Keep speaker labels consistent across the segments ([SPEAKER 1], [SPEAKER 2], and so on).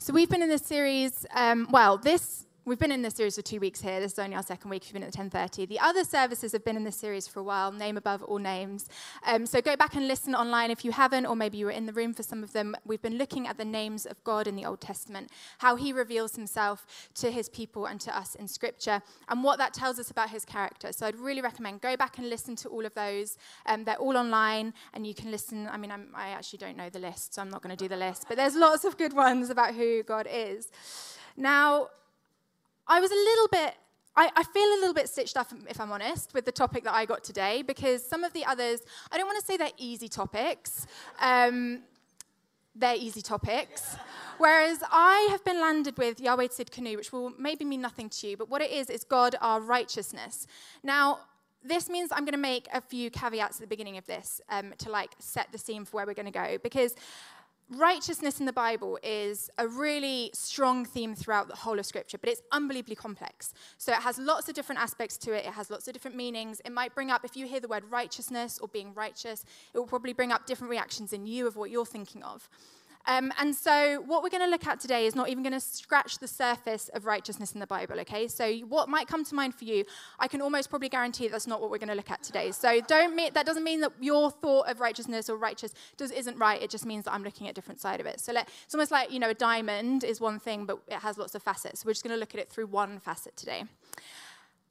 [SPEAKER 1] So we've been in this series, um, well, this We've been in this series for two weeks here. This is only our second week. We've been at 10:30. The other services have been in this series for a while. Name above all names. Um, so go back and listen online if you haven't, or maybe you were in the room for some of them. We've been looking at the names of God in the Old Testament, how He reveals Himself to His people and to us in Scripture, and what that tells us about His character. So I'd really recommend go back and listen to all of those. Um, they're all online, and you can listen. I mean, I'm, I actually don't know the list, so I'm not going to do the list, but there's lots of good ones about who God is. Now, I was a little bit, I, I, feel a little bit stitched up, if I'm honest, with the topic that I got today, because some of the others, I don't want to say they're easy topics. Um, they're easy topics. Whereas I have been landed with Yahweh Tzidkenu, which will maybe mean nothing to you, but what it is, is God our righteousness. Now, this means I'm going to make a few caveats at the beginning of this um, to like set the scene for where we're going to go, because righteousness in the Bible is a really strong theme throughout the whole of Scripture, but it's unbelievably complex. So it has lots of different aspects to it, it has lots of different meanings. It might bring up, if you hear the word righteousness or being righteous, it will probably bring up different reactions in you of what you're thinking of. Um, and so, what we're going to look at today is not even going to scratch the surface of righteousness in the Bible, okay? So, what might come to mind for you, I can almost probably guarantee that's not what we're going to look at today. So, don't mean, that doesn't mean that your thought of righteousness or righteous does, isn't right. It just means that I'm looking at a different side of it. So, let, it's almost like, you know, a diamond is one thing, but it has lots of facets. So, we're just going to look at it through one facet today.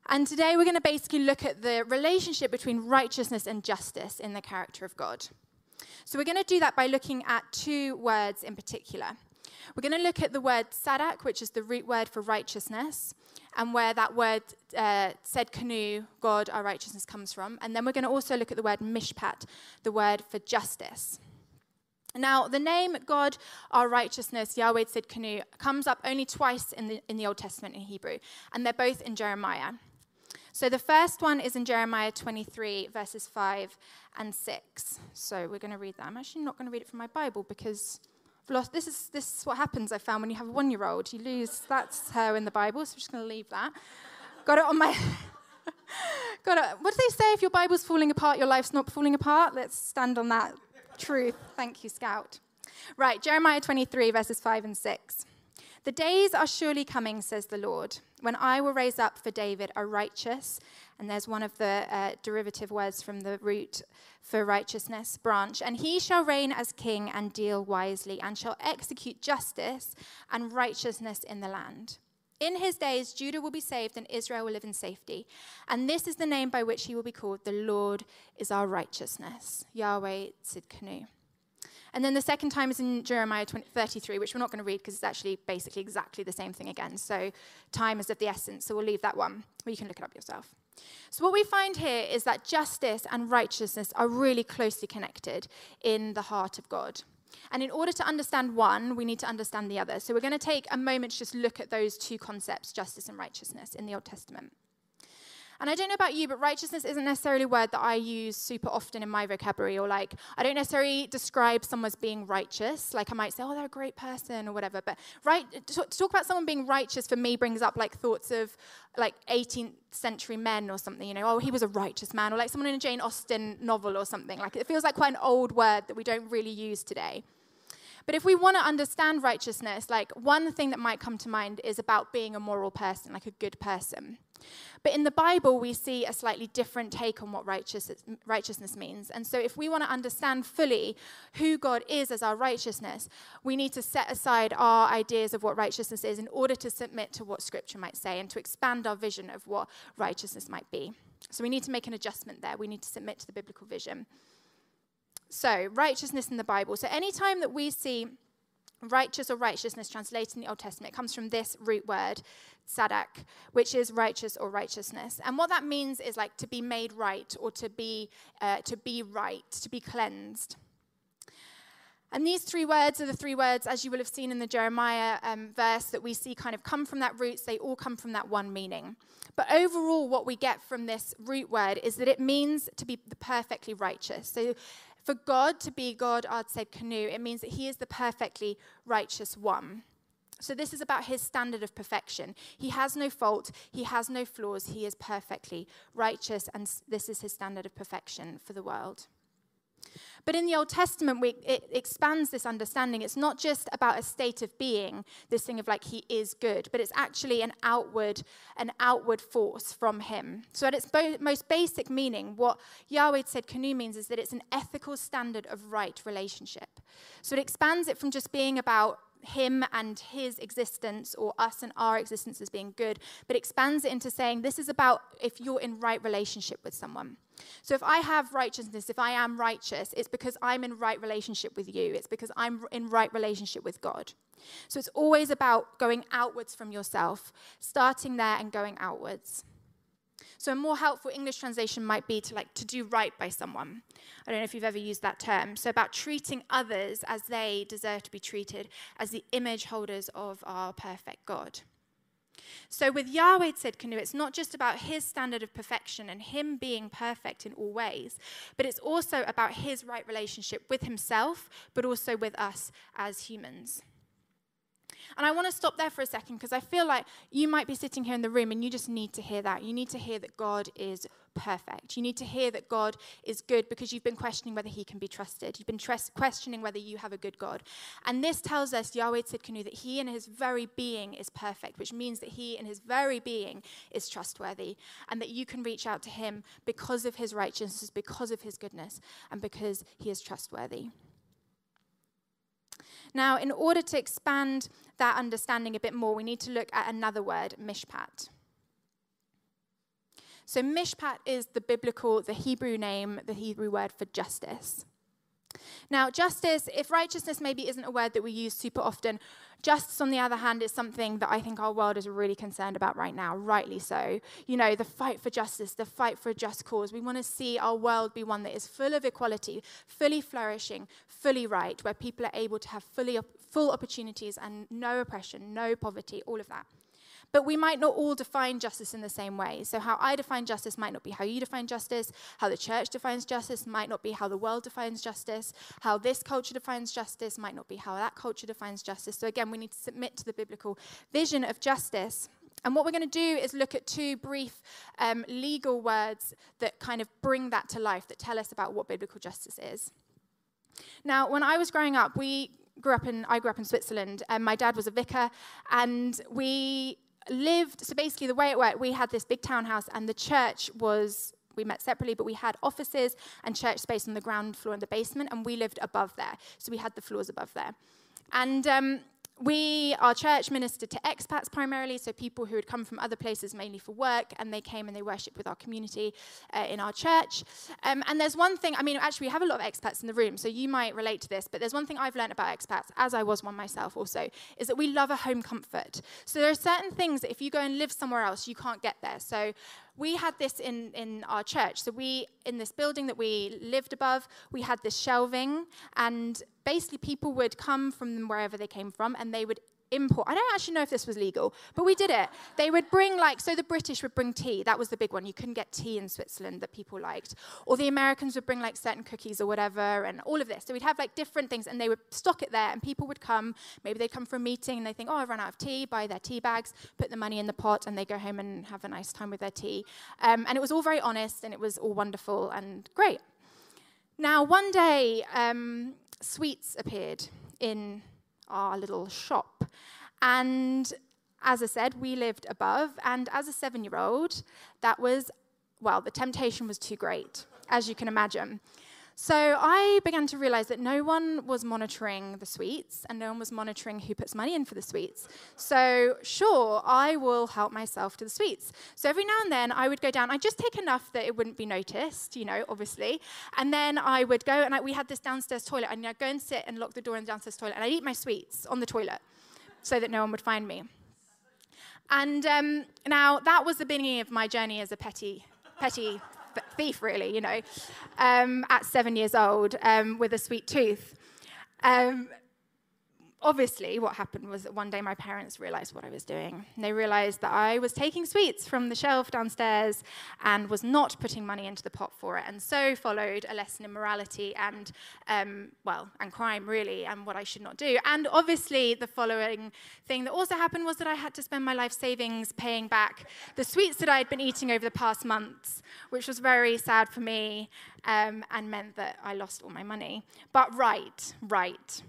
[SPEAKER 1] And today, we're going to basically look at the relationship between righteousness and justice in the character of God. So we're going to do that by looking at two words in particular. We're going to look at the word sadak, which is the root word for righteousness, and where that word uh, tzedkenu, God, our righteousness, comes from. And then we're going to also look at the word mishpat, the word for justice. Now, the name God, our righteousness, Yahweh tzedkenu, comes up only twice in the, in the Old Testament in Hebrew, and they're both in Jeremiah. So the first one is in Jeremiah 23, verses 5 and 6. So we're going to read that. I'm actually not going to read it from my Bible because I've lost. This is, this is what happens, I found, when you have a one year old. You lose, that's her in the Bible, so I'm just going to leave that. Got it on my. Got it. What do they say? If your Bible's falling apart, your life's not falling apart? Let's stand on that truth. Thank you, Scout. Right, Jeremiah 23, verses 5 and 6. The days are surely coming, says the Lord, when I will raise up for David a righteous, and there's one of the uh, derivative words from the root for righteousness branch, and he shall reign as king and deal wisely, and shall execute justice and righteousness in the land. In his days, Judah will be saved and Israel will live in safety. And this is the name by which he will be called The Lord is our righteousness. Yahweh Tzidkenu. And then the second time is in Jeremiah 20, 33, which we're not going to read because it's actually basically exactly the same thing again. So time is of the essence. So we'll leave that one, you can look it up yourself. So what we find here is that justice and righteousness are really closely connected in the heart of God. And in order to understand one, we need to understand the other. So we're going to take a moment to just look at those two concepts, justice and righteousness, in the Old Testament. And I don't know about you, but righteousness isn't necessarily a word that I use super often in my vocabulary, or like, I don't necessarily describe someone as being righteous. Like, I might say, oh, they're a great person, or whatever. But right, to talk about someone being righteous for me brings up like thoughts of like 18th century men or something, you know, oh, he was a righteous man, or like someone in a Jane Austen novel or something. Like, it feels like quite an old word that we don't really use today. But if we want to understand righteousness, like one thing that might come to mind is about being a moral person, like a good person. But in the Bible, we see a slightly different take on what righteousness, means. And so, if we want to understand fully who God is as our righteousness, we need to set aside our ideas of what righteousness is in order to submit to what Scripture might say and to expand our vision of what righteousness might be. So, we need to make an adjustment there. We need to submit to the biblical vision. So, righteousness in the Bible. So, anytime that we see righteous or righteousness translated in the Old Testament, comes from this root word, sadak, which is righteous or righteousness. And what that means is like to be made right or to be, uh, to be right, to be cleansed. And these three words are the three words, as you will have seen in the Jeremiah um, verse, that we see kind of come from that root. They all come from that one meaning. But overall, what we get from this root word is that it means to be perfectly righteous. So for God to be God, Tsidkenu, it means that he is the perfectly righteous one. So, this is about his standard of perfection. He has no fault, he has no flaws, he is perfectly righteous, and this is his standard of perfection for the world. But in the Old Testament, we, it expands this understanding. It's not just about a state of being, this thing of like he is good, but it's actually an outward, an outward force from him. So at its bo- most basic meaning, what Yahweh Tsidkenu means is that it's an ethical standard of right relationship. So it expands it from just being about him and his existence or us and our existence as being good, but expands it into saying this is about if you're in right relationship with someone. So if I have righteousness, if I am righteous, it's because I'm in right relationship with you. It's because I'm in right relationship with God. So it's always about going outwards from yourself, starting there and going outwards. So a more helpful English translation might be to like to do right by someone. I don't know if you've ever used that term. So about treating others as they deserve to be treated as the image holders of our perfect God. So with Yahweh Tsidkenu, it's not just about his standard of perfection and him being perfect in all ways, but it's also about his right relationship with himself, but also with us as humans. And I want to stop there for a second because I feel like you might be sitting here in the room and you just need to hear that. You need to hear that God is perfect. You need to hear that God is good because you've been questioning whether he can be trusted. You've been questioning whether you have a good God. And this tells us, Yahweh Tsidkenu, that he in his very being is perfect, which means that he in his very being is trustworthy and that you can reach out to him because of his righteousness, because of his goodness, and because he is trustworthy. Now, in order to expand that understanding a bit more, we need to look at another word, mishpat. So, mishpat is the biblical, the Hebrew name, the Hebrew word for justice. Now, justice, if righteousness maybe isn't a word that we use super often, justice, on the other hand, is something that I think our world is really concerned about right now, rightly so. You know, the fight for justice, the fight for a just cause. We want to see our world be one that is full of equality, fully flourishing, fully right, where people are able to have fully, full opportunities and no oppression, no poverty, all of that. But we might not all define justice in the same way. So, how I define justice might not be how you define justice. How the church defines justice might not be how the world defines justice. How this culture defines justice might not be how that culture defines justice. So, again, we need to submit to the biblical vision of justice. And what we're going to do is look at two brief um, legal words that kind of bring that to life, that tell us about what biblical justice is. Now, when I was growing up, we grew up in I grew up in Switzerland, and my dad was a vicar, and we lived, so basically the way it worked, we had this big townhouse and the church was, we met separately, but we had offices and church space on the ground floor in the basement and we lived above there. So we had the floors above there. And um, we, our church, ministered to expats primarily, so people who had come from other places mainly for work, and they came and they worshipped with our community uh, in our church. Um, and there's one thing, I mean, actually, we have a lot of expats in the room, so you might relate to this, but there's one thing I've learned about expats, as I was one myself also, is that we love a home comfort. So there are certain things that if you go and live somewhere else, you can't get there. So we had this in, in our church. So we, in this building that we lived above, we had this shelving, and basically people would come from wherever they came from, and they would import. I don't actually know if this was legal, but we did it. They would bring like so the British would bring tea. That was the big one. You couldn't get tea in Switzerland that people liked. Or the Americans would bring like certain cookies or whatever and all of this. So we'd have like different things and they would stock it there and people would come, maybe they'd come for a meeting and they think, "Oh, I've run out of tea." Buy their tea bags, put the money in the pot and they go home and have a nice time with their tea. Um, and it was all very honest and it was all wonderful and great. Now, one day, um, sweets appeared in our little shop. And as I said, we lived above. And as a seven year old, that was, well, the temptation was too great, as you can imagine. So I began to realize that no one was monitoring the sweets and no one was monitoring who puts money in for the sweets. So, sure, I will help myself to the sweets. So every now and then I would go down, I'd just take enough that it wouldn't be noticed, you know, obviously. And then I would go, and I, we had this downstairs toilet, and I'd go and sit and lock the door in the downstairs toilet, and I'd eat my sweets on the toilet so that no one would find me. And um, now that was the beginning of my journey as a petty, petty thief, really, you know, um, at seven years old um, with a sweet tooth. Um, obviously, what happened was that one day my parents realized what I was doing. They realized that I was taking sweets from the shelf downstairs and was not putting money into the pot for it. And so followed a lesson in morality and, um, well, and crime, really, and what I should not do. And obviously, the following thing that also happened was that I had to spend my life savings paying back the sweets that I had been eating over the past months, which was very sad for me um, and meant that I lost all my money. But right, right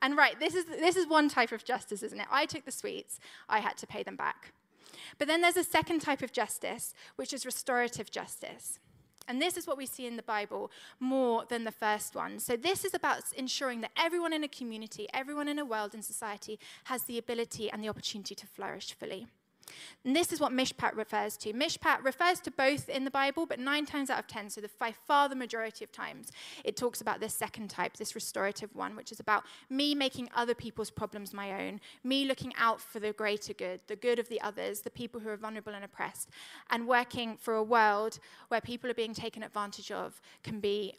[SPEAKER 1] and right, this is, this is one type of justice, isn't it? I took the sweets, I had to pay them back. But then there's a second type of justice, which is restorative justice. And this is what we see in the Bible more than the first one. So, this is about ensuring that everyone in a community, everyone in a world in society has the ability and the opportunity to flourish fully. And this is what mishpat refers to. Mishpat refers to both in the Bible, but nine times out of ten, so the, by far the majority of times, it talks about this second type, this restorative one, which is about me making other people's problems my own, me looking out for the greater good, the good of the others, the people who are vulnerable and oppressed, and working for a world where people are being taken advantage of can be,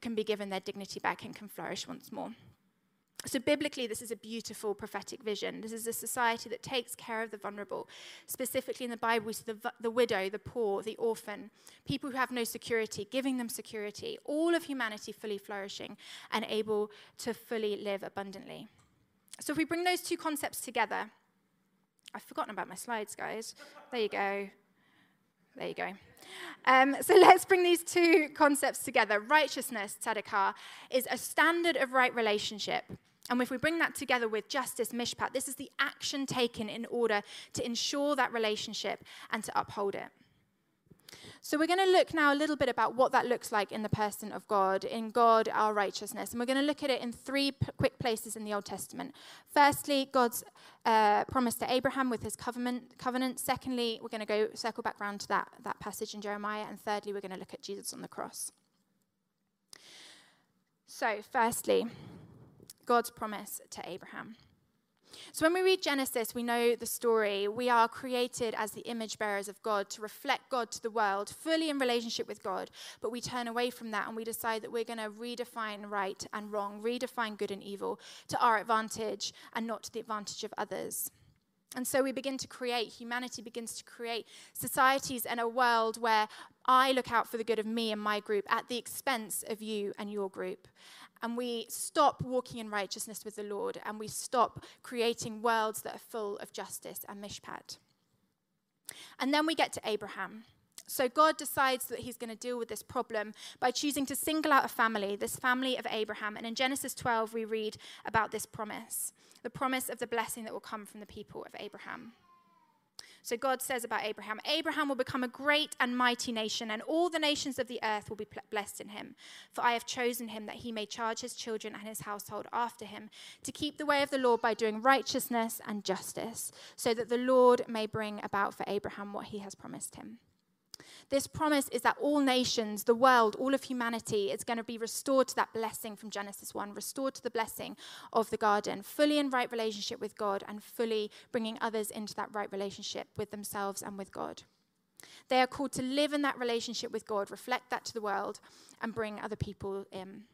[SPEAKER 1] can be given their dignity back and can flourish once more. So, biblically, this is a beautiful prophetic vision. This is a society that takes care of the vulnerable. Specifically, in the Bible, we see the, the widow, the poor, the orphan, people who have no security, giving them security, all of humanity fully flourishing and able to fully live abundantly. So, if we bring those two concepts together, I've forgotten about my slides, guys. There you go. There you go. Um, so let's bring these two concepts together. Righteousness, tzedakah, is a standard of right relationship and if we bring that together with justice, mishpat, this is the action taken in order to ensure that relationship and to uphold it. So we're going to look now a little bit about what that looks like in the person of God, in God, our righteousness. And we're going to look at it in three p- quick places in the Old Testament. Firstly, God's uh, promise to Abraham with his covenant. covenant. Secondly, we're going to go circle back around to that, that passage in Jeremiah. And thirdly, we're going to look at Jesus on the cross. So, firstly, God's promise to Abraham. So, when we read Genesis, we know the story. We are created as the image bearers of God to reflect God to the world, fully in relationship with God. But we turn away from that and we decide that we're going to redefine right and wrong, redefine good and evil to our advantage and not to the advantage of others. And so we begin to create, humanity begins to create societies and a world where I look out for the good of me and my group at the expense of you and your group and we stop walking in righteousness with the Lord and we stop creating worlds that are full of justice and mishpat. And then we get to Abraham. So God decides that he's going to deal with this problem by choosing to single out a family, this family of Abraham. And in Genesis 12, we read about this promise the promise of the blessing that will come from the people of Abraham. So God says about Abraham Abraham will become a great and mighty nation, and all the nations of the earth will be blessed in him. For I have chosen him that he may charge his children and his household after him to keep the way of the Lord by doing righteousness and justice, so that the Lord may bring about for Abraham what he has promised him. This promise is that all nations, the world, all of humanity is going to be restored to that blessing from Genesis 1, restored to the blessing of the garden, fully in right relationship with God and fully bringing others into that right relationship with themselves and with God. They are called to live in that relationship with God, reflect that to the world, and bring other people in.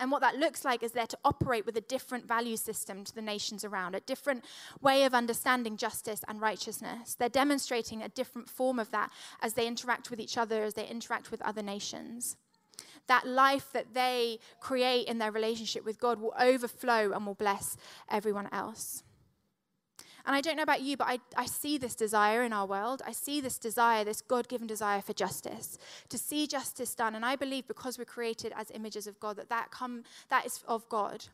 [SPEAKER 1] And what that looks like is they're to operate with a different value system to the nations around, a different way of understanding justice and righteousness. They're demonstrating a different form of that as they interact with each other, as they interact with other nations. That life that they create in their relationship with God will overflow and will bless everyone else. And I don't know about you, but I, I see this desire in our world. I see this desire, this God given desire for justice, to see justice done. And I believe because we're created as images of God, that that, come, that is of God.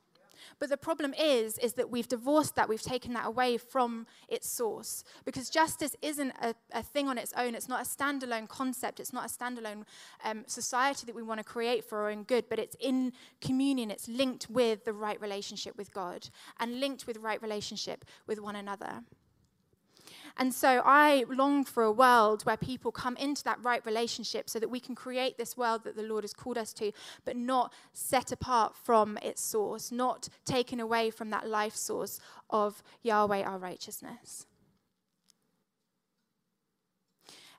[SPEAKER 1] But the problem is, is that we've divorced that, we've taken that away from its source. Because justice isn't a, a thing on its own, it's not a standalone concept, it's not a standalone um, society that we want to create for our own good, but it's in communion, it's linked with the right relationship with God and linked with right relationship with one another. And so I long for a world where people come into that right relationship so that we can create this world that the Lord has called us to, but not set apart from its source, not taken away from that life source of Yahweh, our righteousness.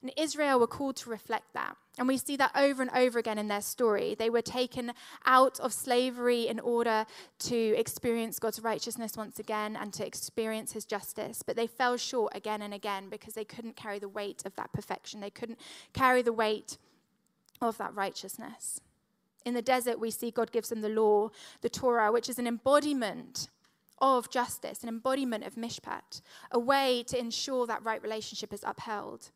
[SPEAKER 1] And Israel were called to reflect that. And we see that over and over again in their story. They were taken out of slavery in order to experience God's righteousness once again and to experience his justice. But they fell short again and again because they couldn't carry the weight of that perfection. They couldn't carry the weight of that righteousness. In the desert, we see God gives them the law, the Torah, which is an embodiment of justice, an embodiment of mishpat, a way to ensure that right relationship is upheld.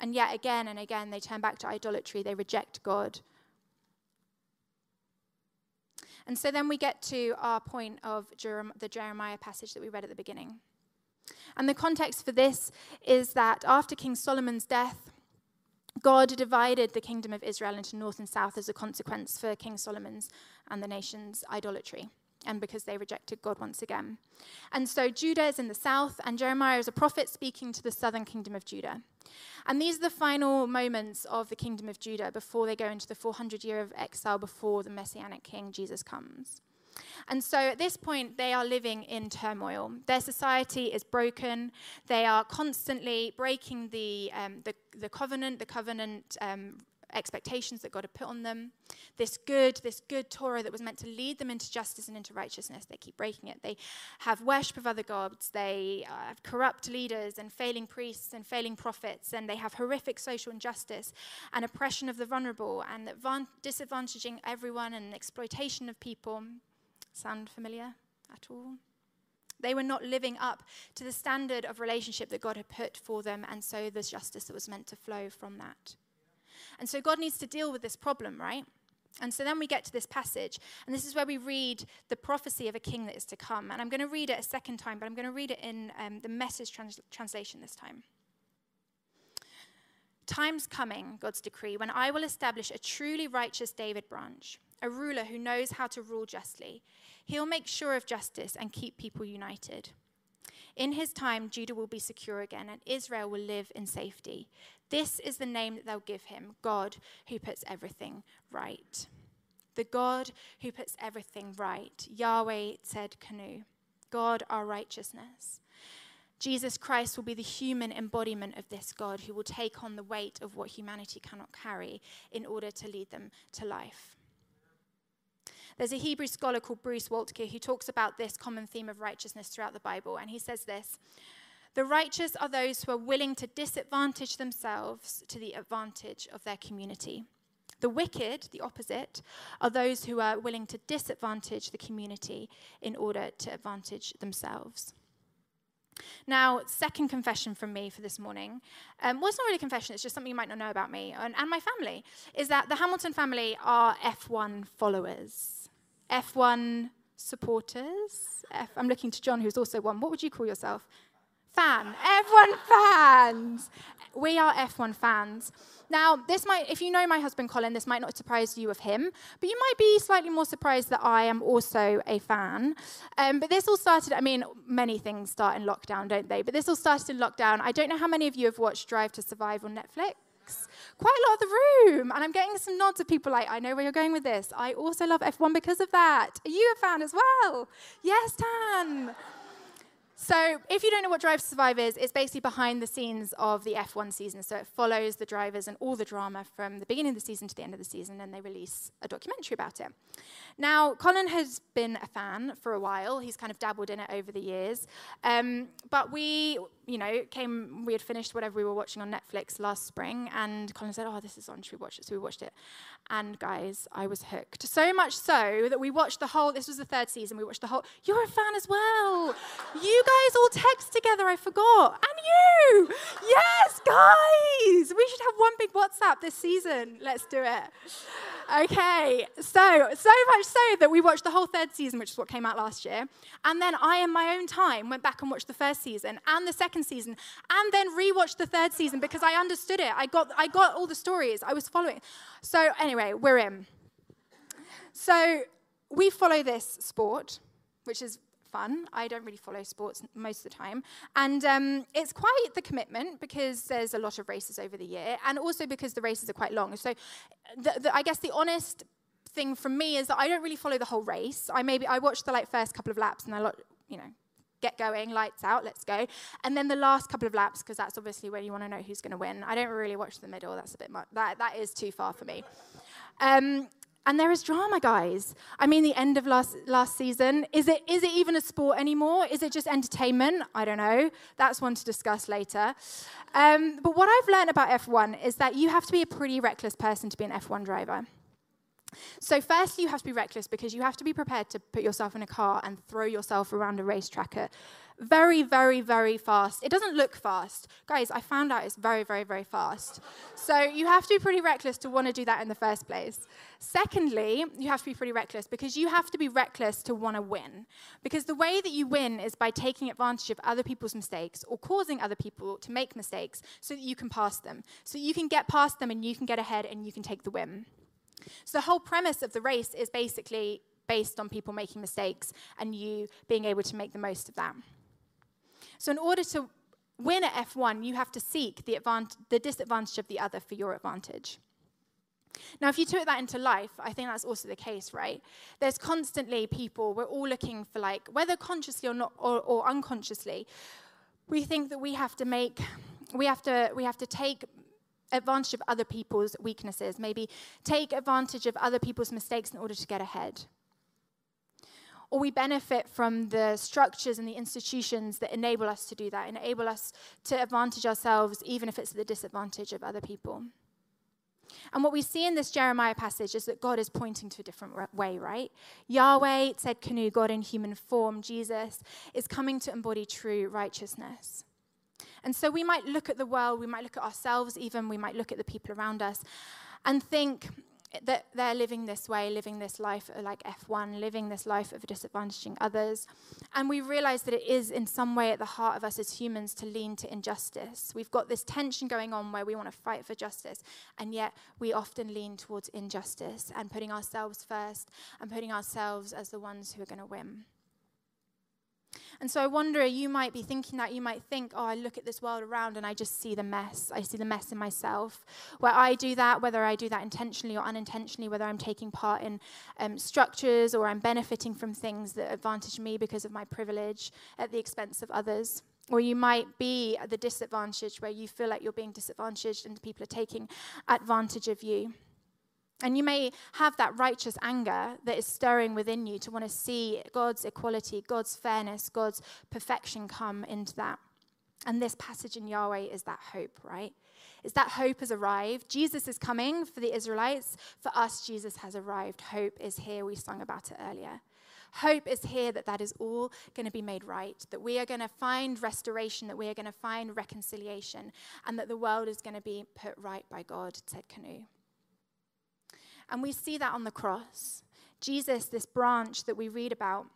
[SPEAKER 1] And yet, again and again, they turn back to idolatry, they reject God. And so then we get to our point of the Jeremiah passage that we read at the beginning. And the context for this is that after King Solomon's death, God divided the kingdom of Israel into north and south as a consequence for King Solomon's and the nation's idolatry and because they rejected God once again. And so Judah is in the south, and Jeremiah is a prophet speaking to the southern kingdom of Judah. And these are the final moments of the kingdom of Judah before they go into the 400 year of exile before the messianic king Jesus comes. And so at this point, they are living in turmoil. Their society is broken. They are constantly breaking the, um, the, the, covenant, the covenant um, expectations that God had put on them. This good, this good Torah that was meant to lead them into justice and into righteousness, they keep breaking it. They have worship of other gods. They uh, have corrupt leaders and failing priests and failing prophets. And they have horrific social injustice and oppression of the vulnerable and disadvantaging everyone and exploitation of people. Sound familiar at all? They were not living up to the standard of relationship that God had put for them, and so there's justice that was meant to flow from that. And so God needs to deal with this problem, right? And so then we get to this passage, and this is where we read the prophecy of a king that is to come. And I'm going to read it a second time, but I'm going to read it in um, the message trans- translation this time. Time's coming, God's decree, when I will establish a truly righteous David branch, a ruler who knows how to rule justly. He'll make sure of justice and keep people united. In his time, Judah will be secure again, and Israel will live in safety. This is the name that they'll give him God who puts everything right. The God who puts everything right. Yahweh Tsidkenu. God, our righteousness. Jesus Christ will be the human embodiment of this God who will take on the weight of what humanity cannot carry in order to lead them to life. There's a Hebrew scholar called Bruce Waltke who talks about this common theme of righteousness throughout the Bible, and he says this the righteous are those who are willing to disadvantage themselves to the advantage of their community. The wicked, the opposite, are those who are willing to disadvantage the community in order to advantage themselves. Now, second confession from me for this morning. Um, well, it's not really a confession, it's just something you might not know about me and, and my family. Is that the Hamilton family are F1 followers, F1 supporters. F, I'm looking to John, who's also one. What would you call yourself? Fan. F1 fans. We are F1 fans. Now, this might, if you know my husband Colin, this might not surprise you of him, but you might be slightly more surprised that I am also a fan. Um, but this all started, I mean, many things start in lockdown, don't they? But this all started in lockdown. I don't know how many of you have watched Drive to Survive on Netflix quite a lot of the room. And I'm getting some nods of people like, I know where you're going with this. I also love F1 because of that. Are you a fan as well? Yes, Tan. So, if you don't know what Drive to Survive is, it's basically behind the scenes of the F1 season. So, it follows the drivers and all the drama from the beginning of the season to the end of the season, and they release a documentary about it. Now, Colin has been a fan for a while. He's kind of dabbled in it over the years. Um, but we, you know, came, we had finished whatever we were watching on Netflix last spring, and Colin said, Oh, this is on, should we watch it? So, we watched it. And guys, I was hooked. So much so that we watched the whole, this was the third season, we watched the whole, you're a fan as well. You guys all text together, I forgot. And you! Yes, guys! We should have one big WhatsApp this season. Let's do it. Okay, so, so much so that we watched the whole third season, which is what came out last year. And then I, in my own time, went back and watched the first season and the second season, and then rewatched the third season because I understood it. I got, I got all the stories, I was following. So, anyway, we're in. So, we follow this sport, which is fun. I don't really follow sports most of the time. And um, it's quite the commitment because there's a lot of races over the year, and also because the races are quite long. So the, the, I guess the honest thing from me is that I don't really follow the whole race. I maybe I watch the like first couple of laps and I, you know, get going, lights out, let's go. And then the last couple of laps, because that's obviously where you want to know who's going to win. I don't really watch the middle. That's a bit much. That, that is too far for me. Um, and there is drama, guys. I mean, the end of last, last season, is it, is it even a sport anymore? Is it just entertainment? I don't know. That's one to discuss later. Um, but what I've learned about F1 is that you have to be a pretty reckless person to be an F1 driver. So, firstly, you have to be reckless because you have to be prepared to put yourself in a car and throw yourself around a racetrack at very, very, very fast. It doesn't look fast. Guys, I found out it's very, very, very fast. So, you have to be pretty reckless to want to do that in the first place. Secondly, you have to be pretty reckless because you have to be reckless to want to win. Because the way that you win is by taking advantage of other people's mistakes or causing other people to make mistakes so that you can pass them. So you can get past them and you can get ahead and you can take the win. So the whole premise of the race is basically based on people making mistakes and you being able to make the most of that. So in order to win at F1, you have to seek the, advantage, the disadvantage of the other for your advantage. Now, if you took that into life, I think that's also the case, right? There's constantly people, we're all looking for, like, whether consciously or not, or, or unconsciously, we think that we have to make, we have to, we have to take advantage of other people's weaknesses, maybe take advantage of other people's mistakes in order to get ahead. Or we benefit from the structures and the institutions that enable us to do that, enable us to advantage ourselves, even if it's at the disadvantage of other people. And what we see in this Jeremiah passage is that God is pointing to a different way, right? Yahweh, Tsidkenu, God in human form, Jesus, is coming to embody true righteousness. And so we might look at the world, we might look at ourselves, even we might look at the people around us and think that they're living this way, living this life like F1, living this life of disadvantaging others. And we realize that it is in some way at the heart of us as humans to lean to injustice. We've got this tension going on where we want to fight for justice, and yet we often lean towards injustice and putting ourselves first and putting ourselves as the ones who are going to win. And so I wonder, you might be thinking that. You might think, oh, I look at this world around and I just see the mess. I see the mess in myself. Where I do that, whether I do that intentionally or unintentionally, whether I'm taking part in um, structures or I'm benefiting from things that advantage me because of my privilege at the expense of others. Or you might be at the disadvantage where you feel like you're being disadvantaged and people are taking advantage of you. And you may have that righteous anger that is stirring within you to want to see God's equality, God's fairness, God's perfection come into that. And this passage in Yahweh is that hope, right? Is that hope has arrived. Jesus is coming for the Israelites. For us, Jesus has arrived. Hope is here. We sung about it earlier. Hope is here that that is all going to be made right, that we are going to find restoration, that we are going to find reconciliation, and that the world is going to be put right by God, Tsidkenu. And we see that on the cross. Jesus, this branch that we read about,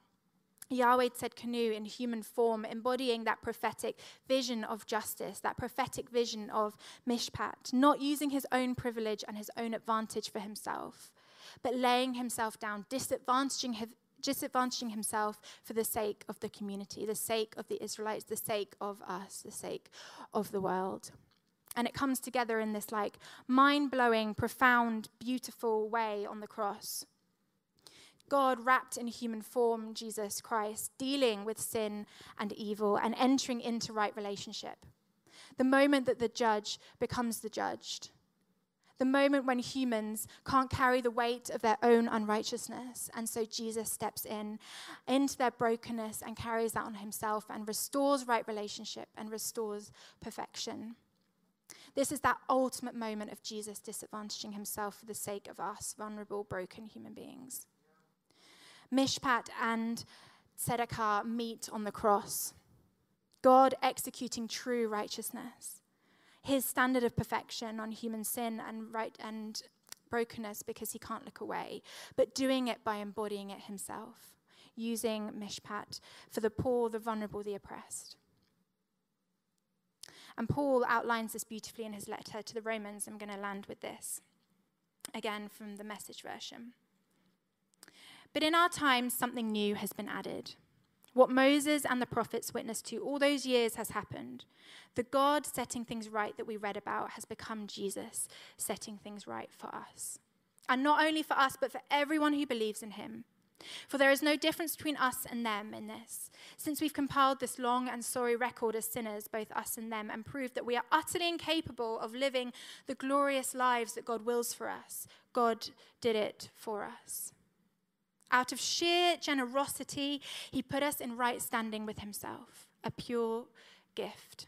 [SPEAKER 1] Yahweh Tsidkenu in human form, embodying that prophetic vision of justice, that prophetic vision of mishpat, not using his own privilege and his own advantage for himself, but laying himself down, disadvantaging, disadvantaging himself for the sake of the community, the sake of the Israelites, the sake of us, the sake of the world. And it comes together in this like mind blowing, profound, beautiful way on the cross. God wrapped in human form, Jesus Christ, dealing with sin and evil and entering into right relationship. The moment that the judge becomes the judged. The moment when humans can't carry the weight of their own unrighteousness. And so Jesus steps in into their brokenness and carries that on himself and restores right relationship and restores perfection. This is that ultimate moment of Jesus disadvantaging himself for the sake of us, vulnerable, broken human beings. Mishpat and Tzedakah meet on the cross. God executing true righteousness, his standard of perfection on human sin and right and brokenness because he can't look away, but doing it by embodying it himself, using mishpat for the poor, the vulnerable, the oppressed. And Paul outlines this beautifully in his letter to the Romans. I'm going to land with this again from the message version. But in our times, something new has been added. What Moses and the prophets witnessed to all those years has happened. The God setting things right that we read about has become Jesus setting things right for us. And not only for us, but for everyone who believes in him. For there is no difference between us and them in this, since we've compiled this long and sorry record as sinners, both us and them, and proved that we are utterly incapable of living the glorious lives that God wills for us. God did it for us. Out of sheer generosity, He put us in right standing with Himself, a pure gift.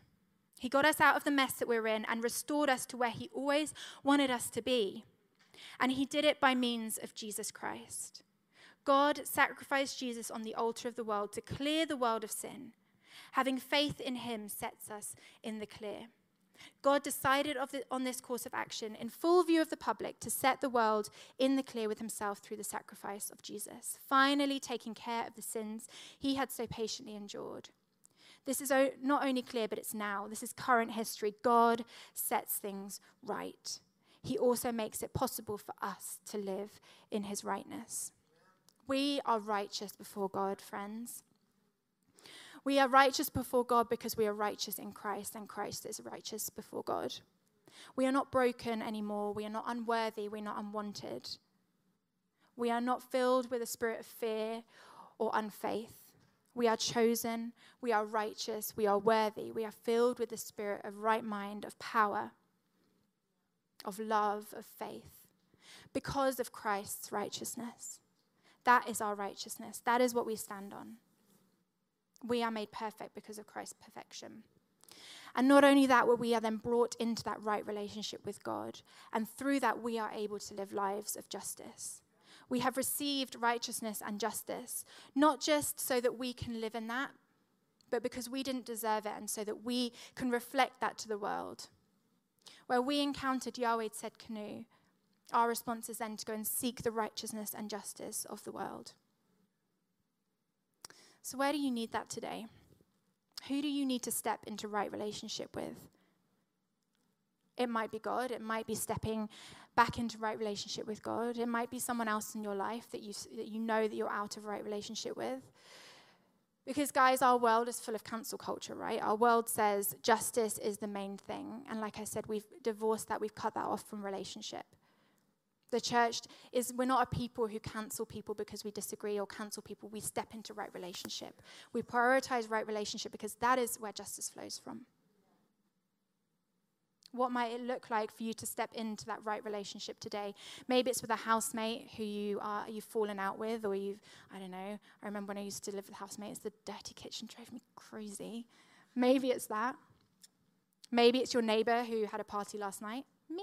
[SPEAKER 1] He got us out of the mess that we're in and restored us to where He always wanted us to be. And He did it by means of Jesus Christ. God sacrificed Jesus on the altar of the world to clear the world of sin. Having faith in him sets us in the clear. God decided the, on this course of action in full view of the public to set the world in the clear with himself through the sacrifice of Jesus, finally taking care of the sins he had so patiently endured. This is not only clear, but it's now. This is current history. God sets things right. He also makes it possible for us to live in his rightness. We are righteous before God, friends. We are righteous before God because we are righteous in Christ, and Christ is righteous before God. We are not broken anymore. We are not unworthy. We're not unwanted. We are not filled with a spirit of fear or unfaith. We are chosen. We are righteous. We are worthy. We are filled with the spirit of right mind, of power, of love, of faith, because of Christ's righteousness. That is our righteousness. That is what we stand on. We are made perfect because of Christ's perfection. And not only that, but we are then brought into that right relationship with God. And through that, we are able to live lives of justice. We have received righteousness and justice, not just so that we can live in that, but because we didn't deserve it, and so that we can reflect that to the world. Where we encountered Yahweh Tsidkenu, our response is then to go and seek the righteousness and justice of the world. So, where do you need that today? Who do you need to step into right relationship with? It might be God. It might be stepping back into right relationship with God. It might be someone else in your life that you, that you know that you're out of right relationship with. Because, guys, our world is full of cancel culture, right? Our world says justice is the main thing. And like I said, we've divorced that, we've cut that off from relationship. The church is, we're not a people who cancel people because we disagree or cancel people. We step into right relationship. We prioritize right relationship because that is where justice flows from. What might it look like for you to step into that right relationship today? Maybe it's with a housemate who you are you've fallen out with, or you've I don't know. I remember when I used to live with housemates, the dirty kitchen drove me crazy. Maybe it's that. Maybe it's your neighbor who had a party last night. Me.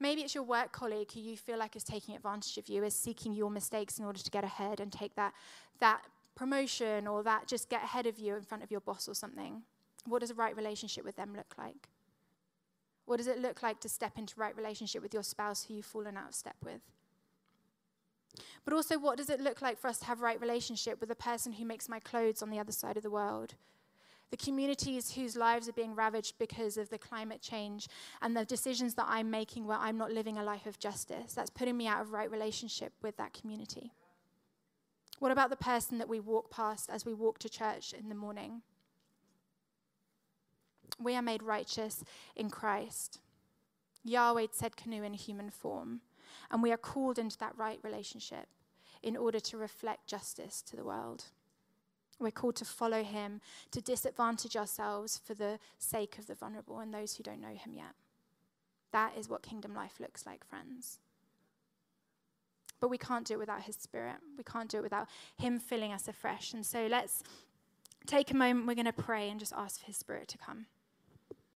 [SPEAKER 1] Maybe it's your work colleague who you feel like is taking advantage of you, is seeking your mistakes in order to get ahead and take that, that promotion or that just get ahead of you in front of your boss or something. What does a right relationship with them look like? What does it look like to step into right relationship with your spouse who you've fallen out of step with? But also, what does it look like for us to have right relationship with the person who makes my clothes on the other side of the world? The communities whose lives are being ravaged because of the climate change and the decisions that I'm making where I'm not living a life of justice. That's putting me out of right relationship with that community. What about the person that we walk past as we walk to church in the morning? We are made righteous in Christ. Yahweh Tsidkenu in human form, and we are called into that right relationship in order to reflect justice to the world. We're called to follow him, to disadvantage ourselves for the sake of the vulnerable and those who don't know him yet. That is what kingdom life looks like, friends. But we can't do it without his spirit. We can't do it without him filling us afresh. And so let's take a moment. We're going to pray and just ask for his spirit to come.